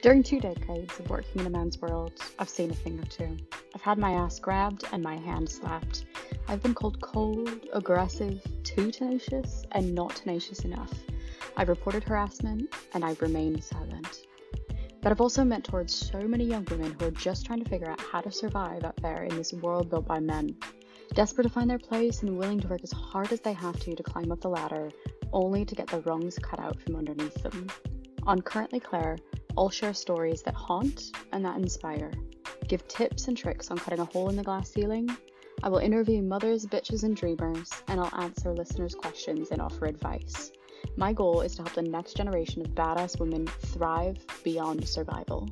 During two decades of working in a men's world, I've seen a thing or two. I've had my ass grabbed and my hand slapped. I've been called cold, aggressive, too tenacious, and not tenacious enough. I've reported harassment, and I've remained silent. But I've also mentored so many young women who are just trying to figure out how to survive out there in this world built by men. Desperate to find their place and willing to work as hard as they have to to climb up the ladder, only to get the rungs cut out from underneath them. On Currently Clare, I'll share stories that haunt and that inspire, give tips and tricks on cutting a hole in the glass ceiling. I will interview mothers, bitches, and dreamers, and I'll answer listeners' questions and offer advice. My goal is to help the next generation of badass women thrive beyond survival.